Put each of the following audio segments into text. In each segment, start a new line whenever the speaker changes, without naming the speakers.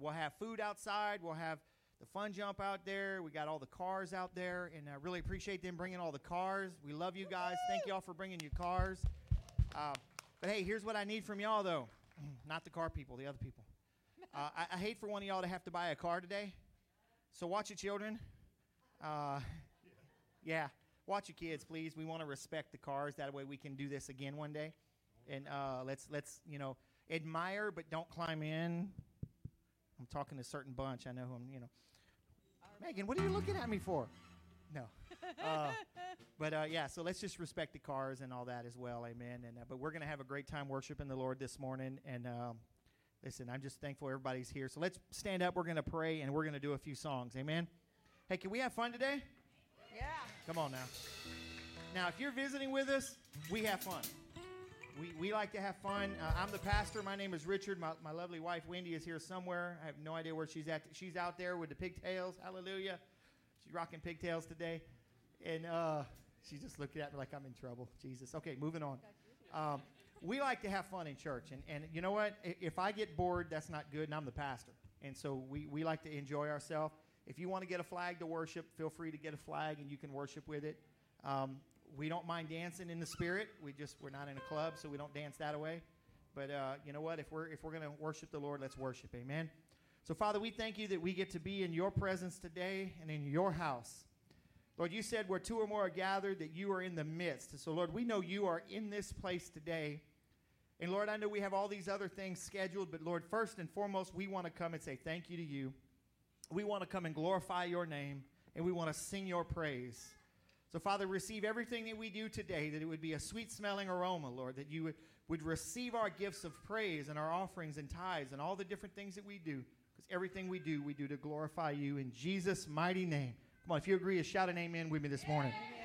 we'll have food outside. We'll have the fun jump out there. We got all the cars out there, and I really appreciate them bringing all the cars. We love you guys. Thank y'all for bringing your cars. Uh, but hey, here's what I need from y'all, though. Not the car people, the other people. Uh, I, I, hate for one of y'all to have to buy a car today. So watch your children. Uh, yeah, watch your kids, please. We want to respect the cars. That way, we can do this again one day. And uh, let's let's you know admire, but don't climb in. I'm talking to a certain bunch. I know who I'm. You know, Megan, what are you looking at me for? No. Uh, but uh, yeah, so let's just respect the cars and all that as well. Amen. And uh, but we're gonna have a great time worshiping the Lord this morning. And um, listen, I'm just thankful everybody's here. So let's stand up. We're gonna pray and we're gonna do a few songs. Amen. Hey, can we have fun today?
Yeah.
Come on now. Now, if you're visiting with us, we have fun. We, we like to have fun. Uh, I'm the pastor. My name is Richard. My, my lovely wife, Wendy, is here somewhere. I have no idea where she's at. She's out there with the pigtails. Hallelujah. She's rocking pigtails today. And uh, she just looked at me like I'm in trouble. Jesus. Okay, moving on. Um, we like to have fun in church. And, and you know what? If I get bored, that's not good, and I'm the pastor. And so we, we like to enjoy ourselves. If you want to get a flag to worship, feel free to get a flag and you can worship with it. Um, we don't mind dancing in the spirit. We just we're not in a club, so we don't dance that away. But uh, you know what? If we're if we're going to worship the Lord, let's worship. Amen. So Father, we thank you that we get to be in your presence today and in your house. Lord, you said where two or more are gathered, that you are in the midst. So Lord, we know you are in this place today. And Lord, I know we have all these other things scheduled, but Lord, first and foremost, we want to come and say thank you to you. We want to come and glorify your name, and we want to sing your praise. So, Father, receive everything that we do today, that it would be a sweet smelling aroma, Lord, that you would, would receive our gifts of praise and our offerings and tithes and all the different things that we do, because everything we do, we do to glorify you in Jesus' mighty name. Come on, if you agree, shout an amen with me this morning. Amen.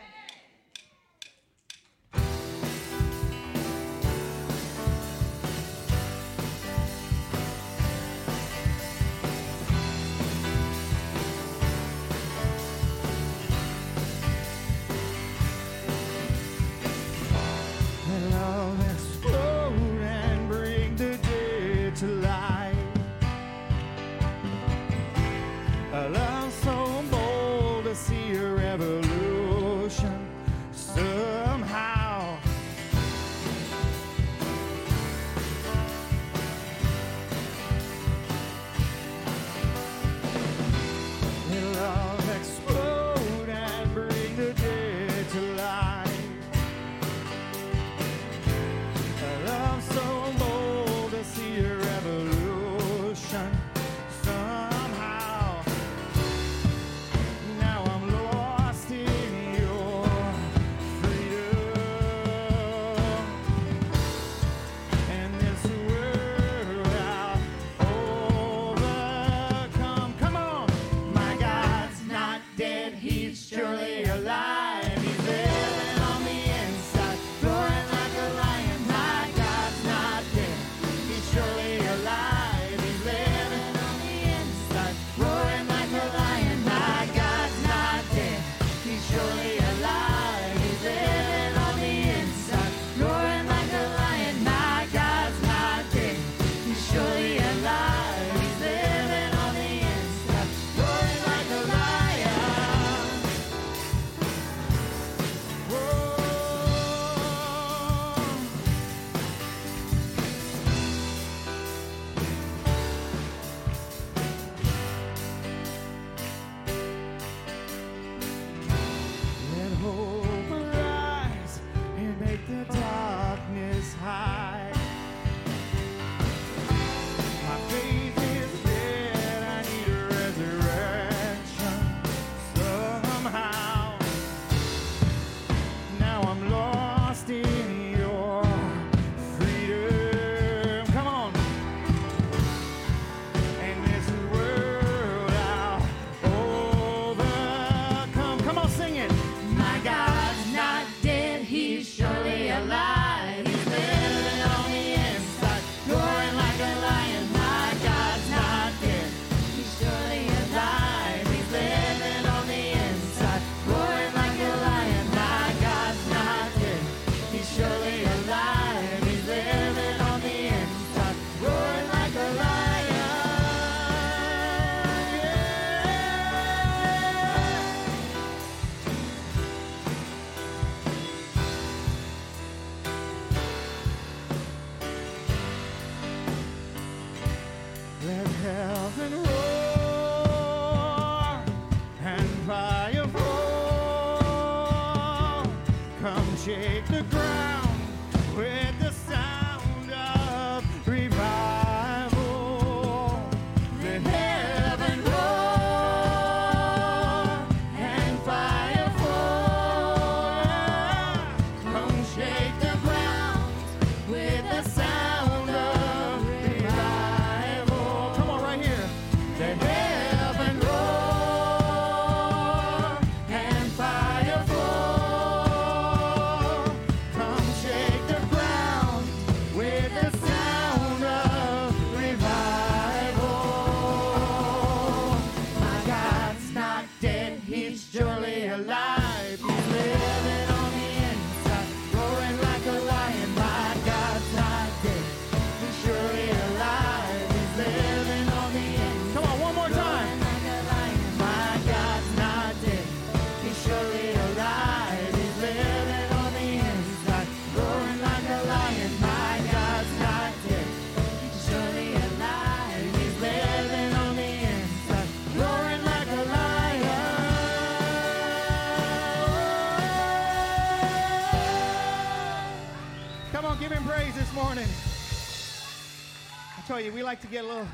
you, we like to get a little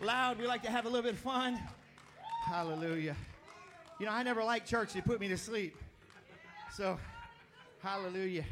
loud. We like to have a little bit of fun. Hallelujah. You know, I never liked church. It put me to sleep. So, hallelujah.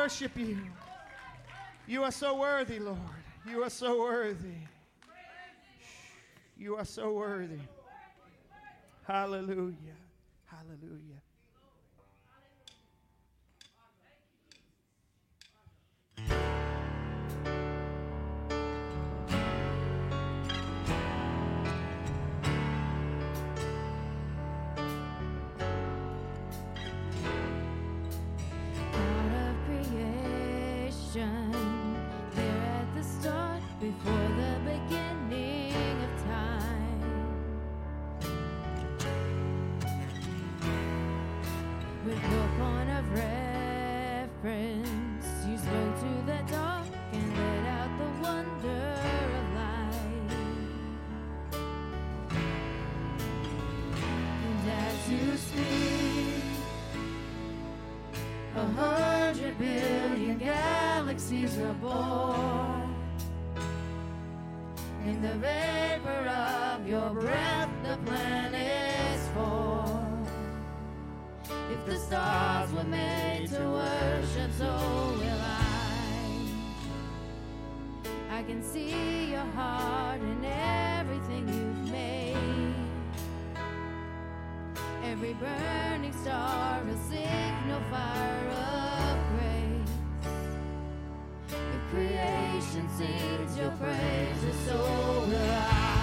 worship you. You are so worthy, Lord. You are so worthy. You are so worthy. Hallelujah.
Born. In the vapor of your breath, the planets born. If the stars were made to worship, so will I. I can see your heart in everything you've made. Every burning star, a signal fire. creation sings your praises so loud.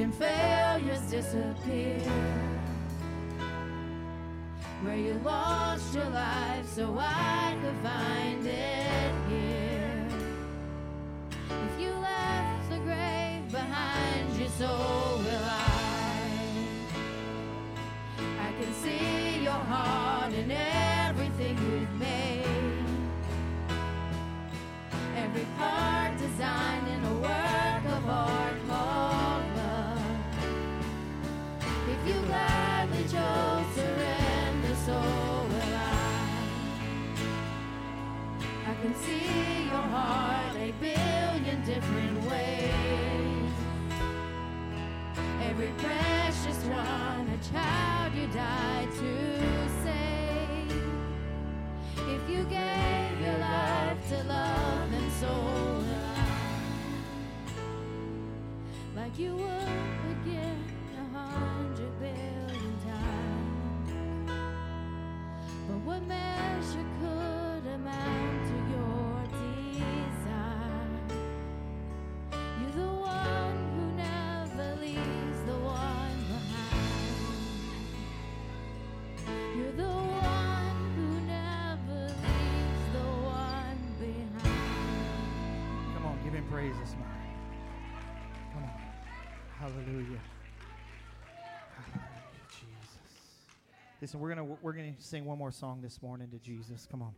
And failures disappear. Where you lost your life, so I.
and we're gonna we're gonna sing one more song this morning to Jesus. Come on.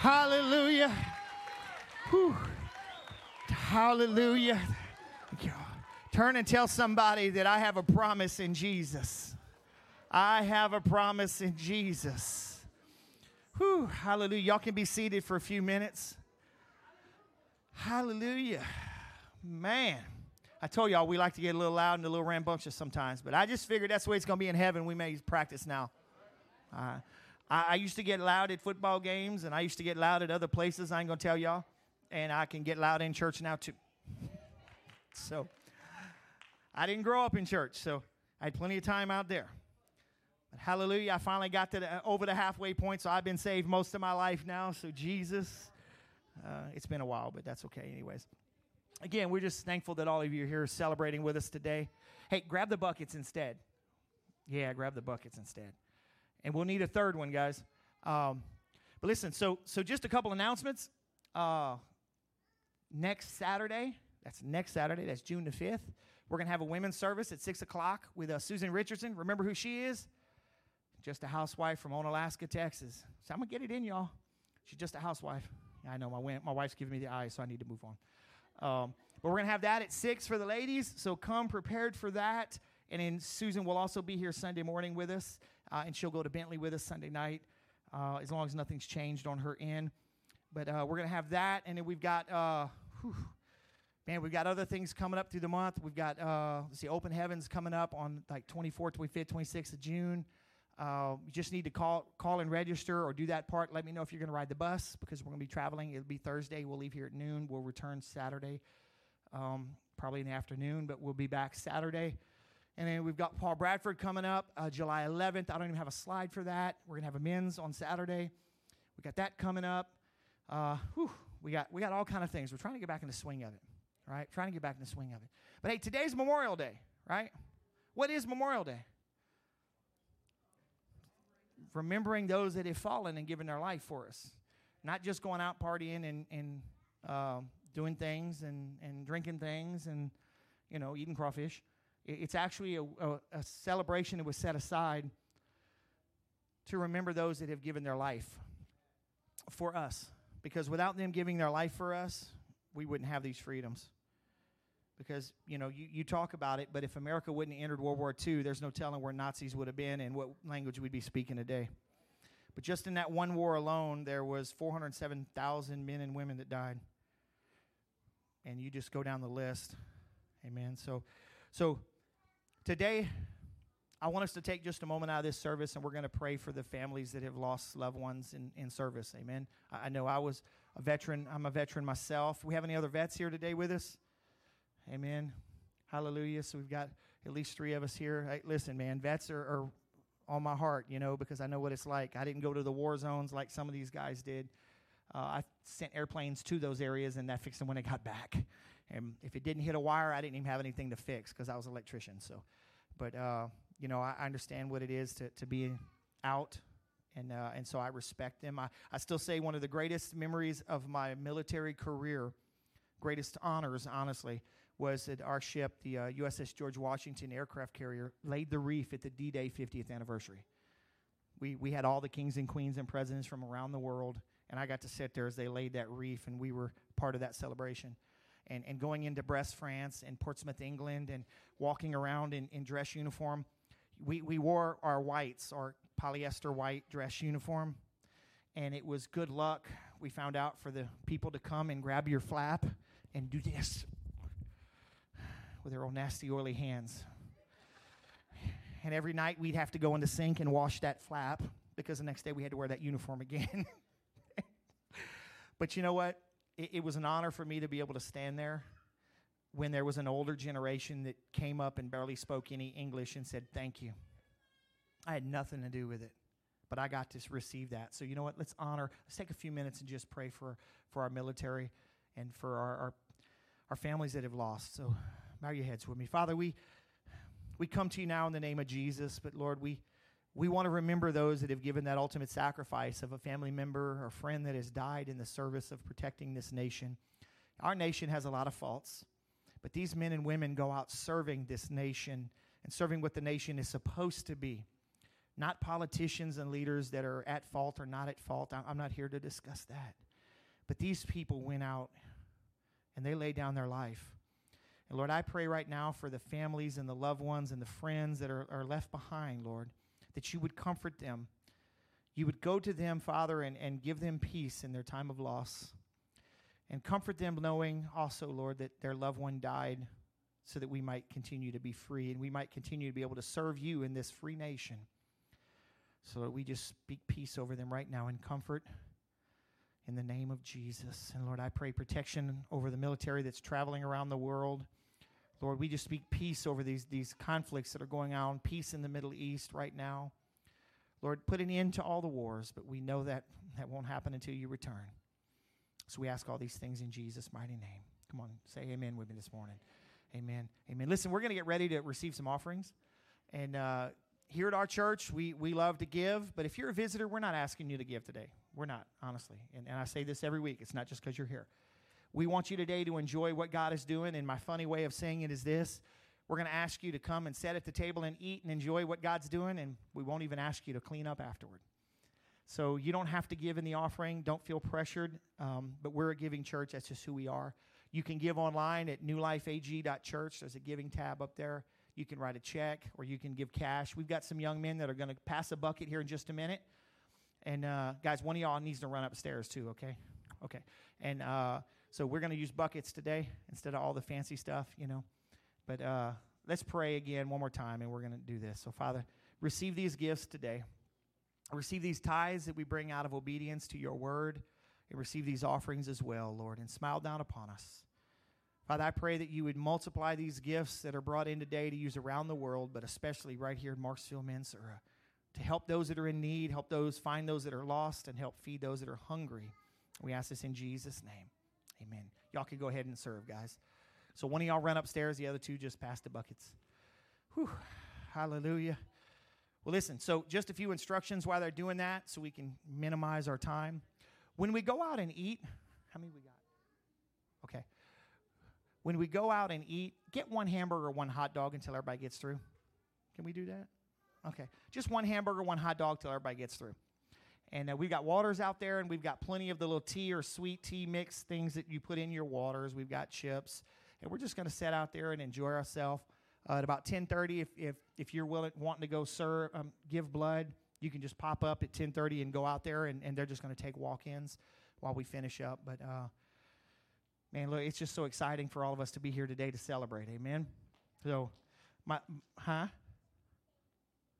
Hallelujah. Whew. Hallelujah. Turn and tell somebody that I have a promise in Jesus. I have a promise in Jesus. Whew. Hallelujah. Y'all can be seated for a few minutes. Hallelujah. Man. I told y'all we like to get a little loud and a little rambunctious sometimes, but I just figured that's the way it's going to be in heaven. We may practice now. Uh, I, I used to get loud at football games, and I used to get loud at other places. I ain't to tell y'all. And I can get loud in church now, too. So, I didn't grow up in church, so I had plenty of time out there. But hallelujah, I finally got to the, over the halfway point, so I've been saved most of my life now. So, Jesus, uh, it's been a while, but that's okay, anyways. Again, we're just thankful that all of you are here celebrating with us today. Hey, grab the buckets instead. Yeah, grab the buckets instead. And we'll need a third one, guys. Um, but listen, so so just a couple announcements. Uh, next Saturday, that's next Saturday, that's June the 5th, we're to have a women's service at 6 o'clock with uh, Susan Richardson. Remember who she is? Just a housewife from Onalaska, Texas. So I'm to get it in, y'all. She's just a housewife. I know my, my wife's giving me the eye, so I need to move on. Um, but we're to have that at 6 for the ladies, so come prepared for that. And then Susan will also be here Sunday morning with us, uh, and she'll go to Bentley with us Sunday night, uh, as long as nothing's changed on her end. But uh, we're to have that, and then we've got, uh, whew, man, we've got other things coming up through the month. We've got, uh, let's see, Open Heavens coming up on like 24th, 25th, 26th of June. Uh, you just need to call, call and register or do that part. Let me know if you're going to ride the bus because we're going to be traveling. It'll be Thursday. We'll leave here at noon. We'll return Saturday, um, probably in the afternoon, but we'll be back Saturday. And then we've got Paul Bradford coming up uh, July 11th. I don't even have a slide for that. We're going to have a men's on Saturday. We got that coming up. Uh, whew, we got we got all kind of things. We're trying to get back in the swing of it, right? Trying to get back in the swing of it. But hey, today's Memorial Day, right? What is Memorial Day? Remembering those that have fallen and given their life for us, not just going out partying and and uh, doing things and and drinking things and you know eating crawfish. It- It's actually a, a, a celebration that was set aside to remember those that have given their life for us. Because without them giving their life for us, we wouldn't have these freedoms. Because, you know, you, you talk about it, but if America wouldn't have entered World War II, there's no telling where Nazis would have been and what language we'd be speaking today. But just in that one war alone, there was 407,000 men and women that died. And you just go down the list. Amen. So, so today, I want us to take just a moment out of this service and we're going to pray for the families that have lost loved ones in, in service. Amen. I, I know I was a veteran. I'm a veteran myself. We have any other vets here today with us? Amen. Hallelujah. So we've got at least three of us here. Hey, listen, man, vets are, are on my heart, you know, because I know what it's like. I didn't go to the war zones like some of these guys did. Uh, I sent airplanes to those areas and that fixed them when they got back. And if it didn't hit a wire, I didn't even have anything to fix because I was an electrician. So, but uh, you know, I, I understand what it is to, to be out, and uh, and so I respect them. I, I still say one of the greatest memories of my military career, greatest honors, honestly, was that our ship, the uh, USS George Washington aircraft carrier, laid the reef at the D-Day 50th anniversary. We we had all the kings and queens and presidents from around the world, and I got to sit there as they laid that reef, and we were part of that celebration and, and going into Brest, France, and Portsmouth, England, and walking around in, in dress uniform. We, we wore our whites, our polyester white dress uniform, and it was good luck, we found out, for the people to come and grab your flap and do this with their old nasty, oily hands. And every night we'd have to go in the sink and wash that flap because the next day we had to wear that uniform again. but you know what? It, it was an honor for me to be able to stand there when there was an older generation that came up and barely spoke any English and said, Thank you. I had nothing to do with it, but I got to receive that. So you know what? Let's honor. Let's take a few minutes and just pray for for our military and for our our, our families that have lost. So bow your heads with me, Father. We we come to you now in the name of Jesus, but Lord, we we want to remember those that have given that ultimate sacrifice of a family member or friend that has died in the service of protecting this nation. Our nation has a lot of faults, but these men and women go out serving this nation and serving what the nation is supposed to be. Not politicians and leaders that are at fault or not at fault. I'm not here to discuss that. But these people went out and they laid down their life. And Lord, I pray right now for the families and the loved ones and the friends that are, are left behind, Lord, that you would comfort them. You would go to them, Father, and, and give them peace in their time of loss. And comfort them knowing also, Lord, that their loved one died so that we might continue to be free and we might continue to be able to serve you in this free nation. So Lord, we just speak peace over them right now and comfort in the name of Jesus. And Lord, I pray protection over the military that's traveling around the world. Lord, we just speak peace over these, these conflicts that are going on, peace in the Middle East right now. Lord, put an end to all the wars, but we know that that won't happen until you return. So we ask all these things in Jesus' mighty name. Come on, say amen with me this morning. Amen. Amen. Listen, we're going to get ready to receive some offerings. And uh, here at our church, we, we love to give. But if you're a visitor, we're not asking you to give today. We're not, honestly. And, and I say this every week. It's not just because you're here. We want you today to enjoy what God is doing. And my funny way of saying it is this we're going to ask you to come and sit at the table and eat and enjoy what God's doing. And we won't even ask you to clean up afterward. So you don't have to give in the offering. Don't feel pressured. Um, but we're a giving church. That's just who we are. You can give online at newlifeag.church. There's a giving tab up there. You can write a check or you can give cash. We've got some young men that are going to pass a bucket here in just a minute. And uh, guys, one of y'all needs to run upstairs too, okay? Okay. And uh, so we're going to use buckets today instead of all the fancy stuff, you know. But uh, let's pray again one more time and we're going to do this. So, Father, receive these gifts today. Receive these tithes that we bring out of obedience to your word and receive these offerings as well, Lord, and smile down upon us. Father, I pray that you would multiply these gifts that are brought in today to use around the world, but especially right here in Marksville, Minnesota, to help those that are in need, help those find those that are lost, and help feed those that are hungry. We ask this in Jesus' name. Amen. Y'all can go ahead and serve, guys. So one of y'all run upstairs, the other two just pass the buckets. Whew. Hallelujah. Well, listen, so just a few instructions while they're doing that so we can minimize our time. When we go out and eat, how many we got? Okay. When we go out and eat, get one hamburger, one hot dog until everybody gets through. Can we do that? Okay. Just one hamburger, one hot dog till everybody gets through. And uh, we've got waters out there, and we've got plenty of the little tea or sweet tea mix things that you put in your waters. We've got chips, and we're just going to sit out there and enjoy ourselves. Uh, at about 10:30, if, if if you're willing wanting to go serve, um, give blood, you can just pop up at 10:30 and go out there, and, and they're just going to take walk-ins while we finish up. But uh, man, look, it's just so exciting for all of us to be here today to celebrate. Amen. So, my huh?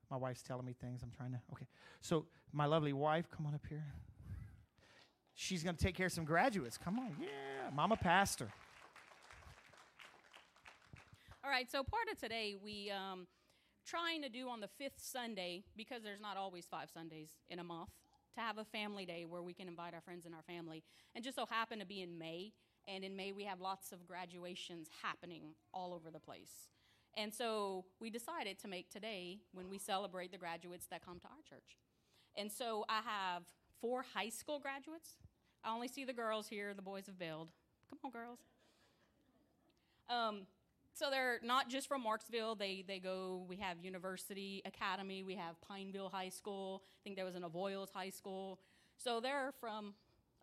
My wife's telling me things. I'm trying to. Okay. So, my lovely wife, come on up here. She's going to take care of some graduates. Come on. Yeah. Mama Pastor.
All right. So, part of today, we. Um, trying to do on the fifth Sunday, because there's not always five Sundays in a month, to have a family day where we can invite our friends and our family. And just so happen to be in May. And in May, we have lots of graduations happening all over the place. And so we decided to make today when we celebrate the graduates that come to our church. And so I have four high school graduates. I only see the girls here, the boys have bailed. Come on, girls. Um, so they're not just from Marksville. They they go. We have University Academy. We have Pineville High School. I think there was an Avoyelles High School. So they're from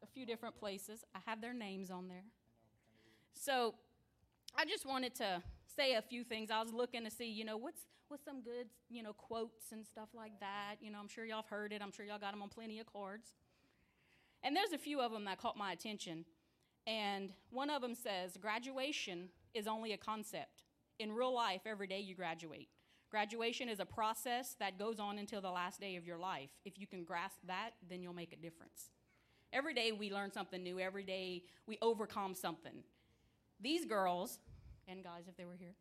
a few different places. I have their names on there. So I just wanted to say a few things. I was looking to see, you know, what's what's some good, you know, quotes and stuff like that. You know, I'm sure y'all have heard it. I'm sure y'all got them on plenty of cards. And there's a few of them that caught my attention. And one of them says, graduation is only a concept. In real life, every day you graduate. Graduation is a process that goes on until the last day of your life. If you can grasp that, then you'll make a difference. Every day we learn something new. Every day we overcome something. These girls, and guys, if they were here,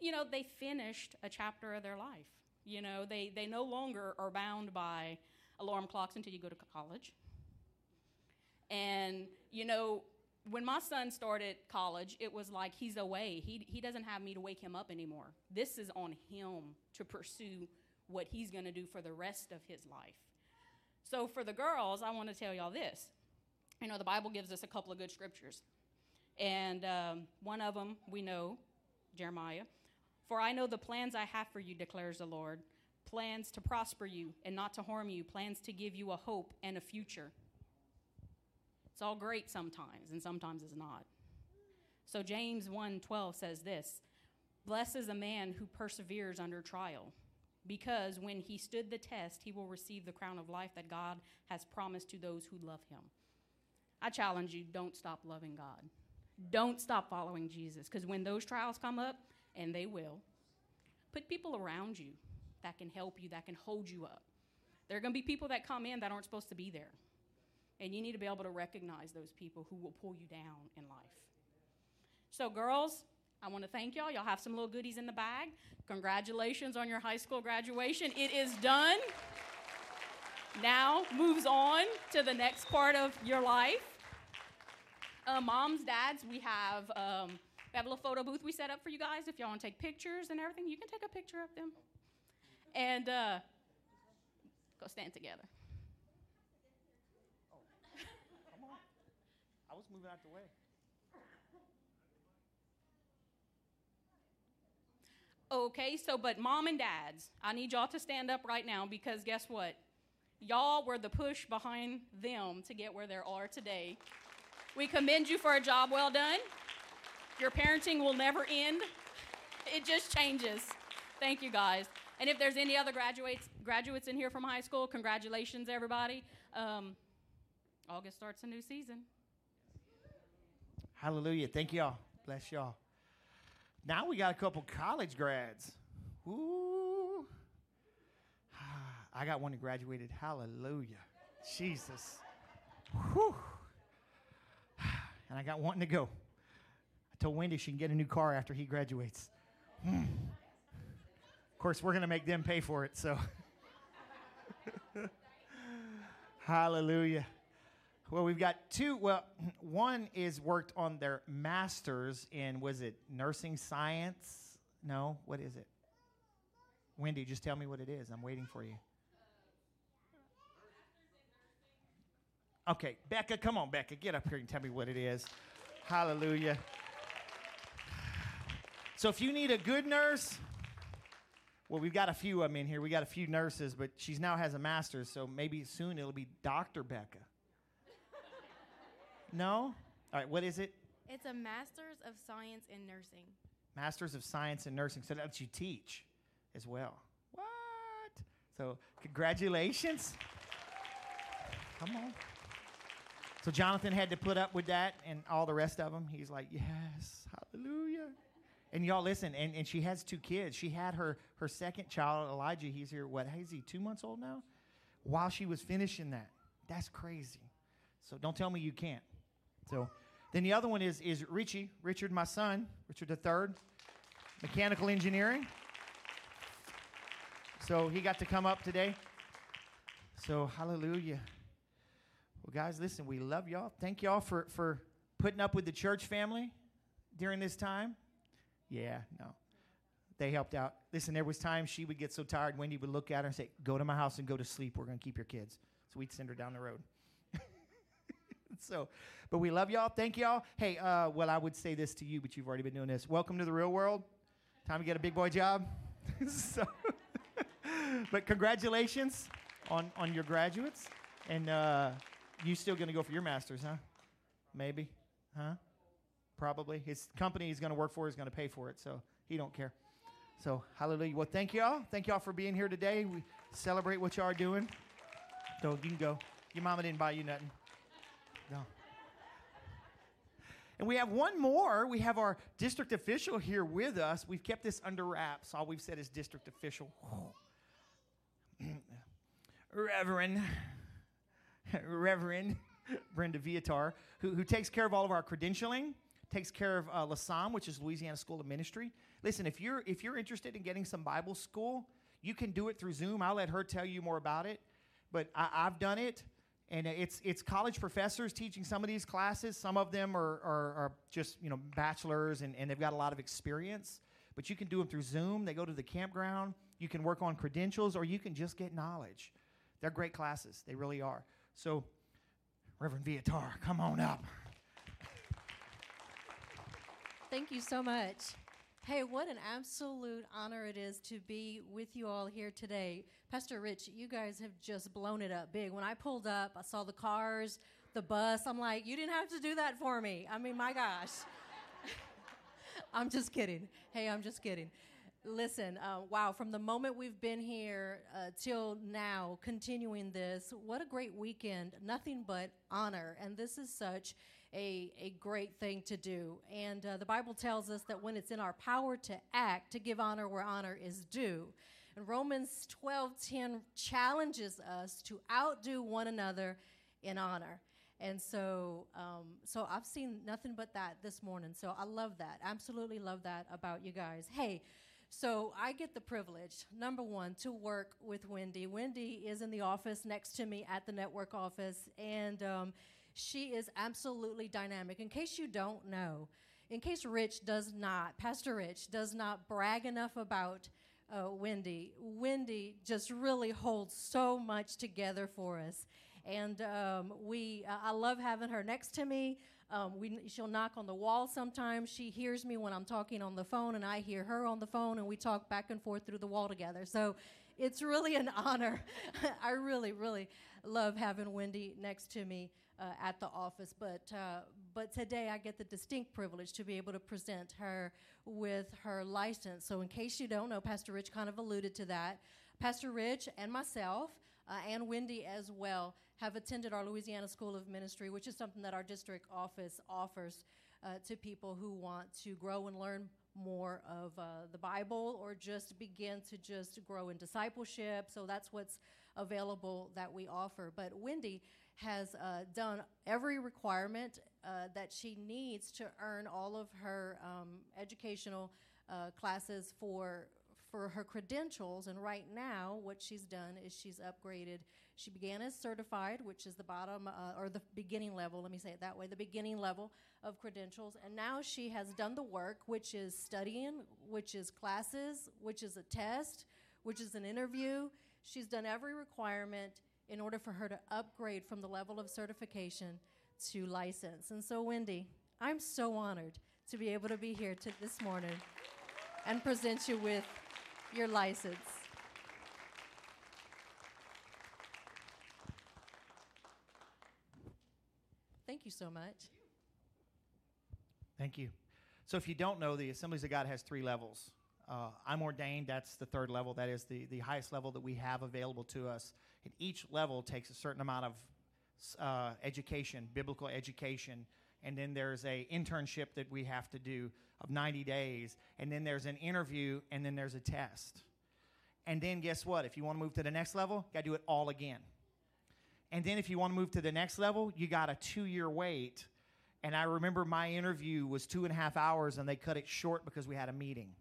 you know, they finished a chapter of their life. You know, they, they no longer are bound by alarm clocks until you go to college. And, you know, when my son started college, it was like he's away. He, he doesn't have me to wake him up anymore. This is on him to pursue what he's going to do for the rest of his life. So, for the girls, I want to tell y'all this. You know, the Bible gives us a couple of good scriptures. And um, one of them we know, Jeremiah. For I know the plans I have for you, declares the Lord plans to prosper you and not to harm you, plans to give you a hope and a future. It's all great sometimes, and sometimes it's not. So James 1:12 says this, "Blessed is a man who perseveres under trial, because when he stood the test, he will receive the crown of life that God has promised to those who love him." I challenge you, don't stop loving God. Don't stop following Jesus, because when those trials come up, and they will, put people around you that can help you, that can hold you up. There are going to be people that come in that aren't supposed to be there. And you need to be able to recognize those people who will pull you down in life. So, girls, I want to thank y'all. Y'all have some little goodies in the bag. Congratulations on your high school graduation. It is done. Now moves on to the next part of your life. Uh, moms, dads, we have um, we have a little photo booth we set up for you guys. If y'all want to take pictures and everything, you can take a picture of them. And uh, go stand together.
Oh, come on. I was moving out the way.
Okay, so but mom and dads, I need y'all to stand up right now because guess what? Y'all were the push behind them to get where they are today. We commend you for a job well done. Your parenting will never end. It just changes. Thank you guys. And if there's any other graduates graduates in here from high school, congratulations everybody. Um, August starts a new season.
Hallelujah. Thank y'all. Bless y'all. Now we got a couple college grads. Ooh. I got one that graduated. Hallelujah. Jesus. Whew. And I got one to go. Told Wendy she can get a new car after he graduates. Hmm. Of course, we're going to make them pay for it, so. Hallelujah. Well, we've got two. Well, one is worked on their master's in, was it nursing science? No, what is it? Wendy, just tell me what it is. I'm waiting for you. Okay, Becca, come on, Becca, get up here and tell me what it is. Hallelujah. So, if you need a good nurse, well, we've got a few of them in here. We got a few nurses, but she now has a master's, so maybe soon it'll be Dr. Becca. No? All right, what is it?
It's a Master's of Science in Nursing.
Masters of Science in Nursing. So that's you teach as well. What? So congratulations. Come on. So Jonathan had to put up with that and all the rest of them. He's like, yes, hallelujah. And y'all listen, and, and she has two kids. She had her, her second child, Elijah. He's here, what, is he two months old now? While she was finishing that. That's crazy. So don't tell me you can't. So then the other one is, is Richie, Richard, my son, Richard the third, mechanical engineering. So he got to come up today. So hallelujah. Well, guys, listen, we love y'all. Thank y'all for, for putting up with the church family during this time. Yeah, no. They helped out. Listen, there was times she would get so tired, Wendy would look at her and say, Go to my house and go to sleep. We're going to keep your kids. So we'd send her down the road. so, but we love y'all. Thank y'all. Hey, uh, well, I would say this to you, but you've already been doing this. Welcome to the real world. Time to get a big boy job. so, but congratulations on, on your graduates. And uh, you still going to go for your master's, huh? Maybe, huh? Probably. His company he's going to work for is going to pay for it, so he don't care. So, hallelujah. Well, thank y'all. Thank y'all for being here today. We celebrate what y'all are doing. So you can go. Your mama didn't buy you nothing. No. And we have one more. We have our district official here with us. We've kept this under wraps. All we've said is district official. Reverend, Reverend Brenda Viatar, who, who takes care of all of our credentialing, takes care of uh, LASAM, which is Louisiana School of Ministry. Listen, if you're if you're interested in getting some Bible school, You can do it through Zoom. I'll let her tell you more about it. But I, I've done it, and it's it's college professors teaching some of these classes. Some of them are, are, are just you know bachelors, and, and they've got a lot of experience. But you can do them through Zoom. They go to the campground. You can work on credentials, or you can just get knowledge. They're great classes. They really are. So, Reverend Viatar, come on up.
Thank you so much. Hey, what an absolute honor it is to be with you all here today. Pastor Rich, you guys have just blown it up big. When I pulled up, I saw the cars, the bus. I'm like, you didn't have to do that for me. I mean, my gosh. I'm just kidding. Hey, I'm just kidding. Listen, uh, wow, from the moment we've been here uh, till now, continuing this, what a great weekend. Nothing but honor. And this is such a, a great thing to do. And uh, the Bible tells us that when it's in our power to act, to give honor where honor is due. And Romans 12:10 challenges us to outdo one another in honor. And so, um, so I've seen nothing but that this morning. So I love that. Absolutely love that about you guys. Hey, so I get the privilege, number one, to work with Wendy. Wendy is in the office next to me at the network office, and um, she is absolutely dynamic. In case you don't know, in case Rich does not, Pastor Rich does not brag enough about uh, Wendy, Wendy just really holds so much together for us. And um, we, uh, I love having her next to me. Um, we, she'll knock on the wall sometimes. She hears me when I'm talking on the phone, and I hear her on the phone, and we talk back and forth through the wall together. So it's really an honor. I really, really love having Wendy next to me uh, at the office. But uh, but today I get the distinct privilege to be able to present her with her license. So in case you don't know, Pastor Rich kind of alluded to that. Pastor Rich and myself uh, and Wendy as well have attended our Louisiana School of Ministry, which is something that our district office offers uh, to people who want to grow and learn more of uh, the Bible or just begin to just grow in discipleship. So that's what's available that we offer. But Wendy has uh, done every requirement uh, that she needs to earn all of her um, educational uh, classes for for her credentials. And right now, what she's done is she's upgraded. She began as certified, which is the bottom uh, or the beginning level. Let me say it that way: the beginning level of credentials. And now she has done the work, which is studying, which is classes, which is a test, which is an interview. She's done every requirement in order for her to upgrade from the level of certification to license. And so, Wendy, I'm so honored to be able to be here to this morning and present you with your license. Thank you so much.
Thank you. So, if you don't know, the Assemblies of God has three levels. Uh, I'm ordained, that's the third level. That is the, the highest level that we have available to us. And each level takes a certain amount of uh, education, biblical education. And then there's a internship that we have to do of 90 days. And then there's an interview, and then there's a test. And then guess what? If you want to move to the next level, got to do it all again. And then if you want to move to the next level, you got a two year wait. And I remember my interview was two and a half hours, and they cut it short because we had a meeting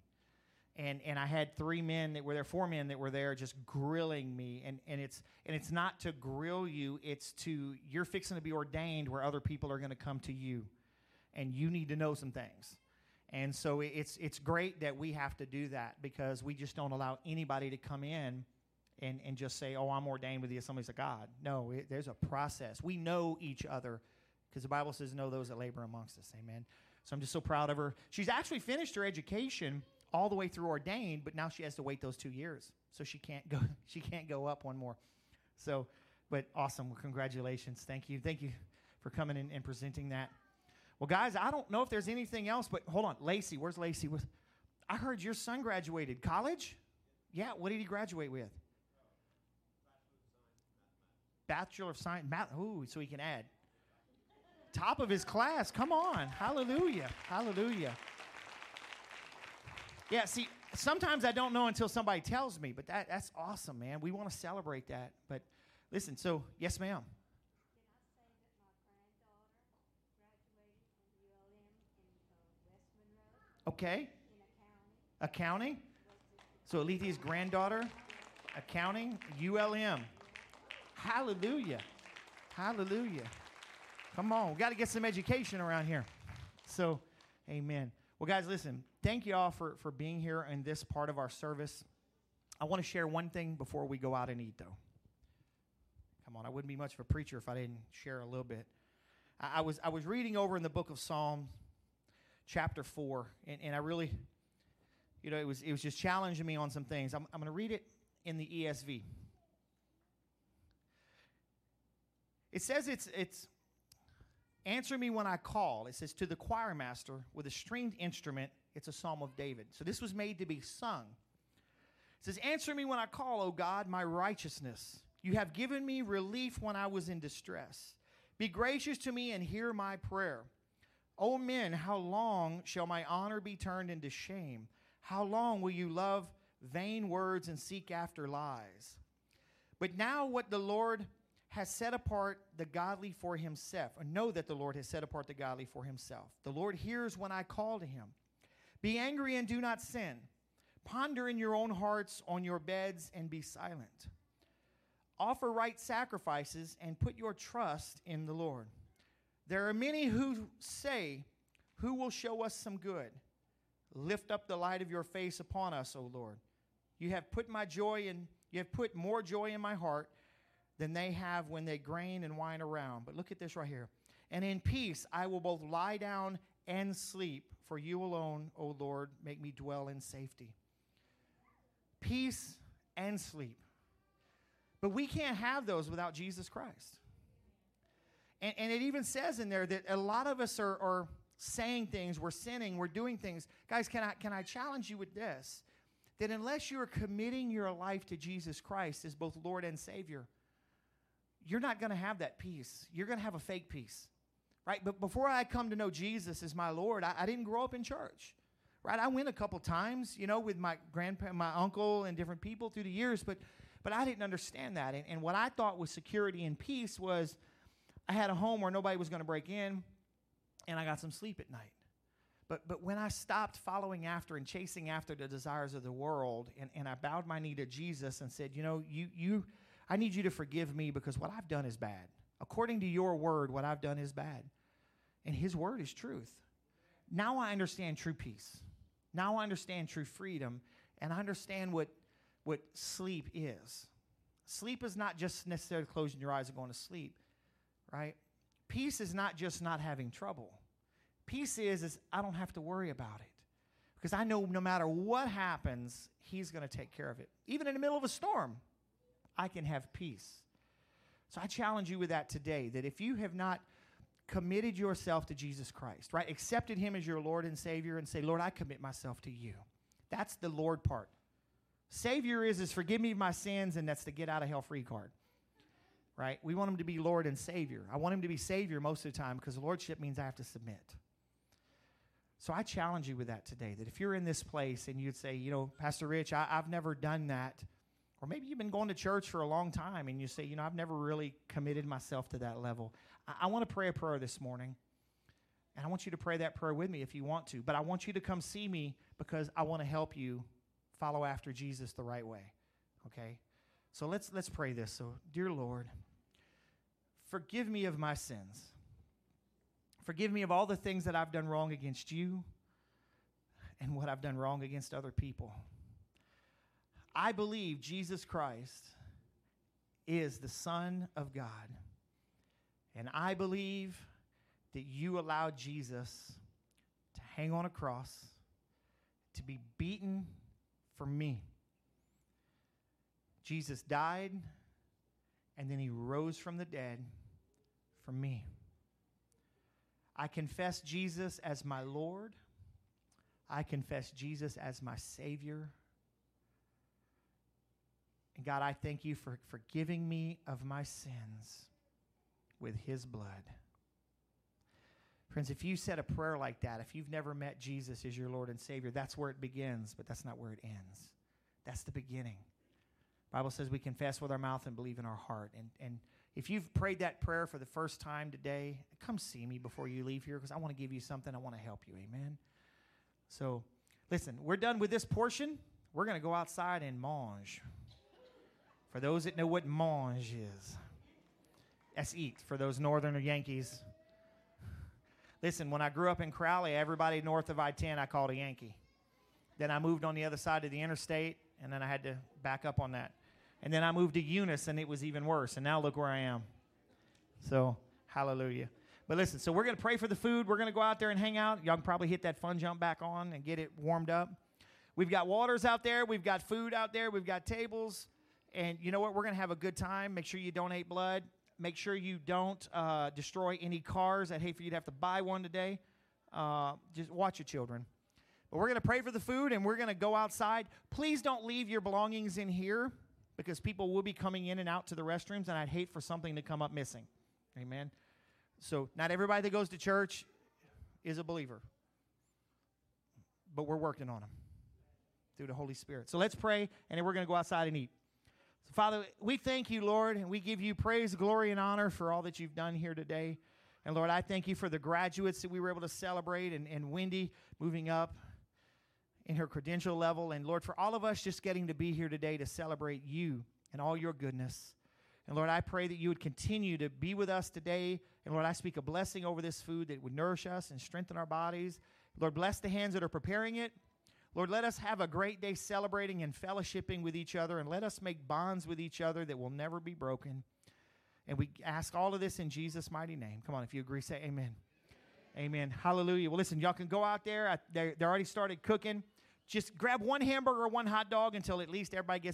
and and I had three men that were there, four men that were there, just grilling me. And and it's and it's not to grill you; it's to you're fixing to be ordained where other people are going to come to you, and you need to know some things. And so it's it's great that we have to do that because we just don't allow anybody to come in and and just say, "Oh, I'm ordained with the Assemblies of God." No, it, there's a process. We know each other because the Bible says, "Know those that labor amongst us." Amen. So I'm just so proud of her. She's actually finished her education all the way through ordained, but now she has to wait those two years, so she can't go. She can't go up one more. So, but awesome. Well, congratulations. Thank you. Thank you for coming in and presenting that. Well, guys, I don't know if there's anything else, but hold on, Lacey. Where's Lacey? I heard your son graduated college. Yeah, what did he graduate with? Bachelor of Science, math. Ooh, so he can add. Top of his class. Come on. Hallelujah. Hallelujah. Yeah, see, sometimes I don't know until somebody tells me, but that, that's awesome, man. We want to celebrate that. But listen, so, yes, ma'am. Okay. Accounting. So Alethia's granddaughter Accounting, ULM. Hallelujah. Hallelujah. Come on, we got to get some education around here. So, amen. Well, guys, listen, thank you all for, for being here in this part of our service. I want to share one thing before we go out and eat, though. Come on, I wouldn't be much of a preacher if I didn't share a little bit. I, I was, I was reading over in the book of Psalm, chapter 4, and, and I really, you know, it was, it was just challenging me on some things. I'm, I'm going to read it in the ESV. It says it's, it's answer me when I call. It says to the choir master with a stringed instrument. It's a psalm of David. So this was made to be sung. It says, Answer me when I call, O God, my righteousness. You have given me relief when I was in distress. Be gracious to me and hear my prayer. O men, how long shall my honor be turned into shame? How long will you love vain words and seek after lies? But now, what the Lord has set apart the godly for himself, or know that the Lord has set apart the godly for himself. The Lord hears when I call to him. Be angry and do not sin. Ponder in your own hearts on your beds and be silent. Offer right sacrifices and put your trust in the Lord. There are many who say, Who will show us some good? Lift up the light of your face upon us, O Lord. You have put my joy in, you have put more joy in my heart than they have when they grain and wine around. But look at this right here. And in peace I will both lie down and sleep, for you alone, O Lord, make me dwell in safety. Peace and sleep. But we can't have those without Jesus Christ. And, and it even says in there that a lot of us are, are saying things, we're sinning, we're doing things. Guys, can I, can I challenge you with this? That unless you are committing your life to Jesus Christ as both Lord and Savior, you're not going to have that peace. You're going to have a fake peace, right? But before I come to know Jesus as my Lord, I, I didn't grow up in church, right? I went a couple times, you know, with my grandpa, my uncle, and different people through the years, but but I didn't understand that. And, and what I thought was security and peace was I had a home where nobody was going to break in, and I got some sleep at night. But, but when I stopped following after and chasing after the desires of the world, and, and I bowed my knee to Jesus and said, You know, you, you, I need you to forgive me because what I've done is bad. According to your word, what I've done is bad. And his word is truth. Now I understand true peace. Now I understand true freedom. And I understand what, what sleep is. Sleep is not just necessarily closing your eyes and going to sleep, right? Peace is not just not having trouble. Peace is, is I don't have to worry about it. Because I know no matter what happens, he's going to take care of it. Even in the middle of a storm, I can have peace. So I challenge you with that today that if you have not committed yourself to Jesus Christ, right? Accepted him as your Lord and Savior and say, Lord, I commit myself to you. That's the Lord part. Savior is is forgive me my sins, and that's the get out of hell free card. Right? We want him to be Lord and Savior. I want him to be Savior most of the time because Lordship means I have to submit. So I challenge you with that today that if you're in this place and you'd say, you know, Pastor Rich, I, I've never done that or maybe you've been going to church for a long time and you say, you know, I've never really committed myself to that level. I, I want to pray a prayer this morning. And I want you to pray that prayer with me if you want to. But I want you to come see me because I want to help you follow after Jesus the right way. Okay? So let's let's pray this. So, dear Lord, forgive me of my sins. Forgive me of all the things that I've done wrong against you and what I've done wrong against other people. I believe Jesus Christ is the Son of God. And I believe that you allowed Jesus to hang on a cross, to be beaten for me. Jesus died, and then he rose from the dead for me. I confess Jesus as my Lord. I confess Jesus as my Savior. And God, I thank you for forgiving me of my sins with his blood. Friends, if you said a prayer like that, if you've never met Jesus as your Lord and Savior, that's where it begins, but that's not where it ends. That's the beginning. Bible says we confess with our mouth and believe in our heart. And, and if you've prayed that prayer for the first time today, come see me before you leave here because I want to give you something. I want to help you. Amen. So, listen, we're done with this portion. We're going to go outside and mange. For those that know what mange is, eat for those northern Yankees. Listen, when I grew up in Crowley, everybody north of I 10 I called a Yankee. Then I moved on the other side of the interstate, and then I had to back up on that. And then I moved to Eunice, and it was even worse. And now look where I am. So, hallelujah. But listen, so we're going to pray for the food. We're going to go out there and hang out. Y'all can probably hit that fun jump back on and get it warmed up. We've got waters out there. We've got food out there. We've got tables. And you know what? We're going to have a good time. Make sure you donate blood. Make sure you don't uh, destroy any cars. I'd hate for you to have to buy one today. Uh, just watch your children. But we're going to pray for the food and we're going to go outside. Please don't leave your belongings in here because people will be coming in and out to the restrooms, and I'd hate for something to come up missing. Amen. So, not everybody that goes to church is a believer, but we're working on them through the Holy Spirit. So, let's pray, and then we're going to go outside and eat. So, Father, we thank you, Lord, and we give you praise, glory, and honor for all that you've done here today. And Lord, I thank you for the graduates that we were able to celebrate and, and Wendy moving up in her credential level. And Lord, for all of us just getting to be here today to celebrate you and all your goodness. And Lord, I pray that you would continue to be with us today. And Lord, I speak a blessing over this food that would nourish us and strengthen our bodies. Lord, bless the hands that are preparing it. Lord, let us have a great day celebrating and fellowshipping with each other, and let us make bonds with each other that will never be broken. And we ask all of this in Jesus' mighty name. Come on, if you agree, say amen. Amen. Hallelujah. Well, listen, y'all can go out there. They, they already started cooking. Just grab one hamburger or one hot dog until at least everybody gets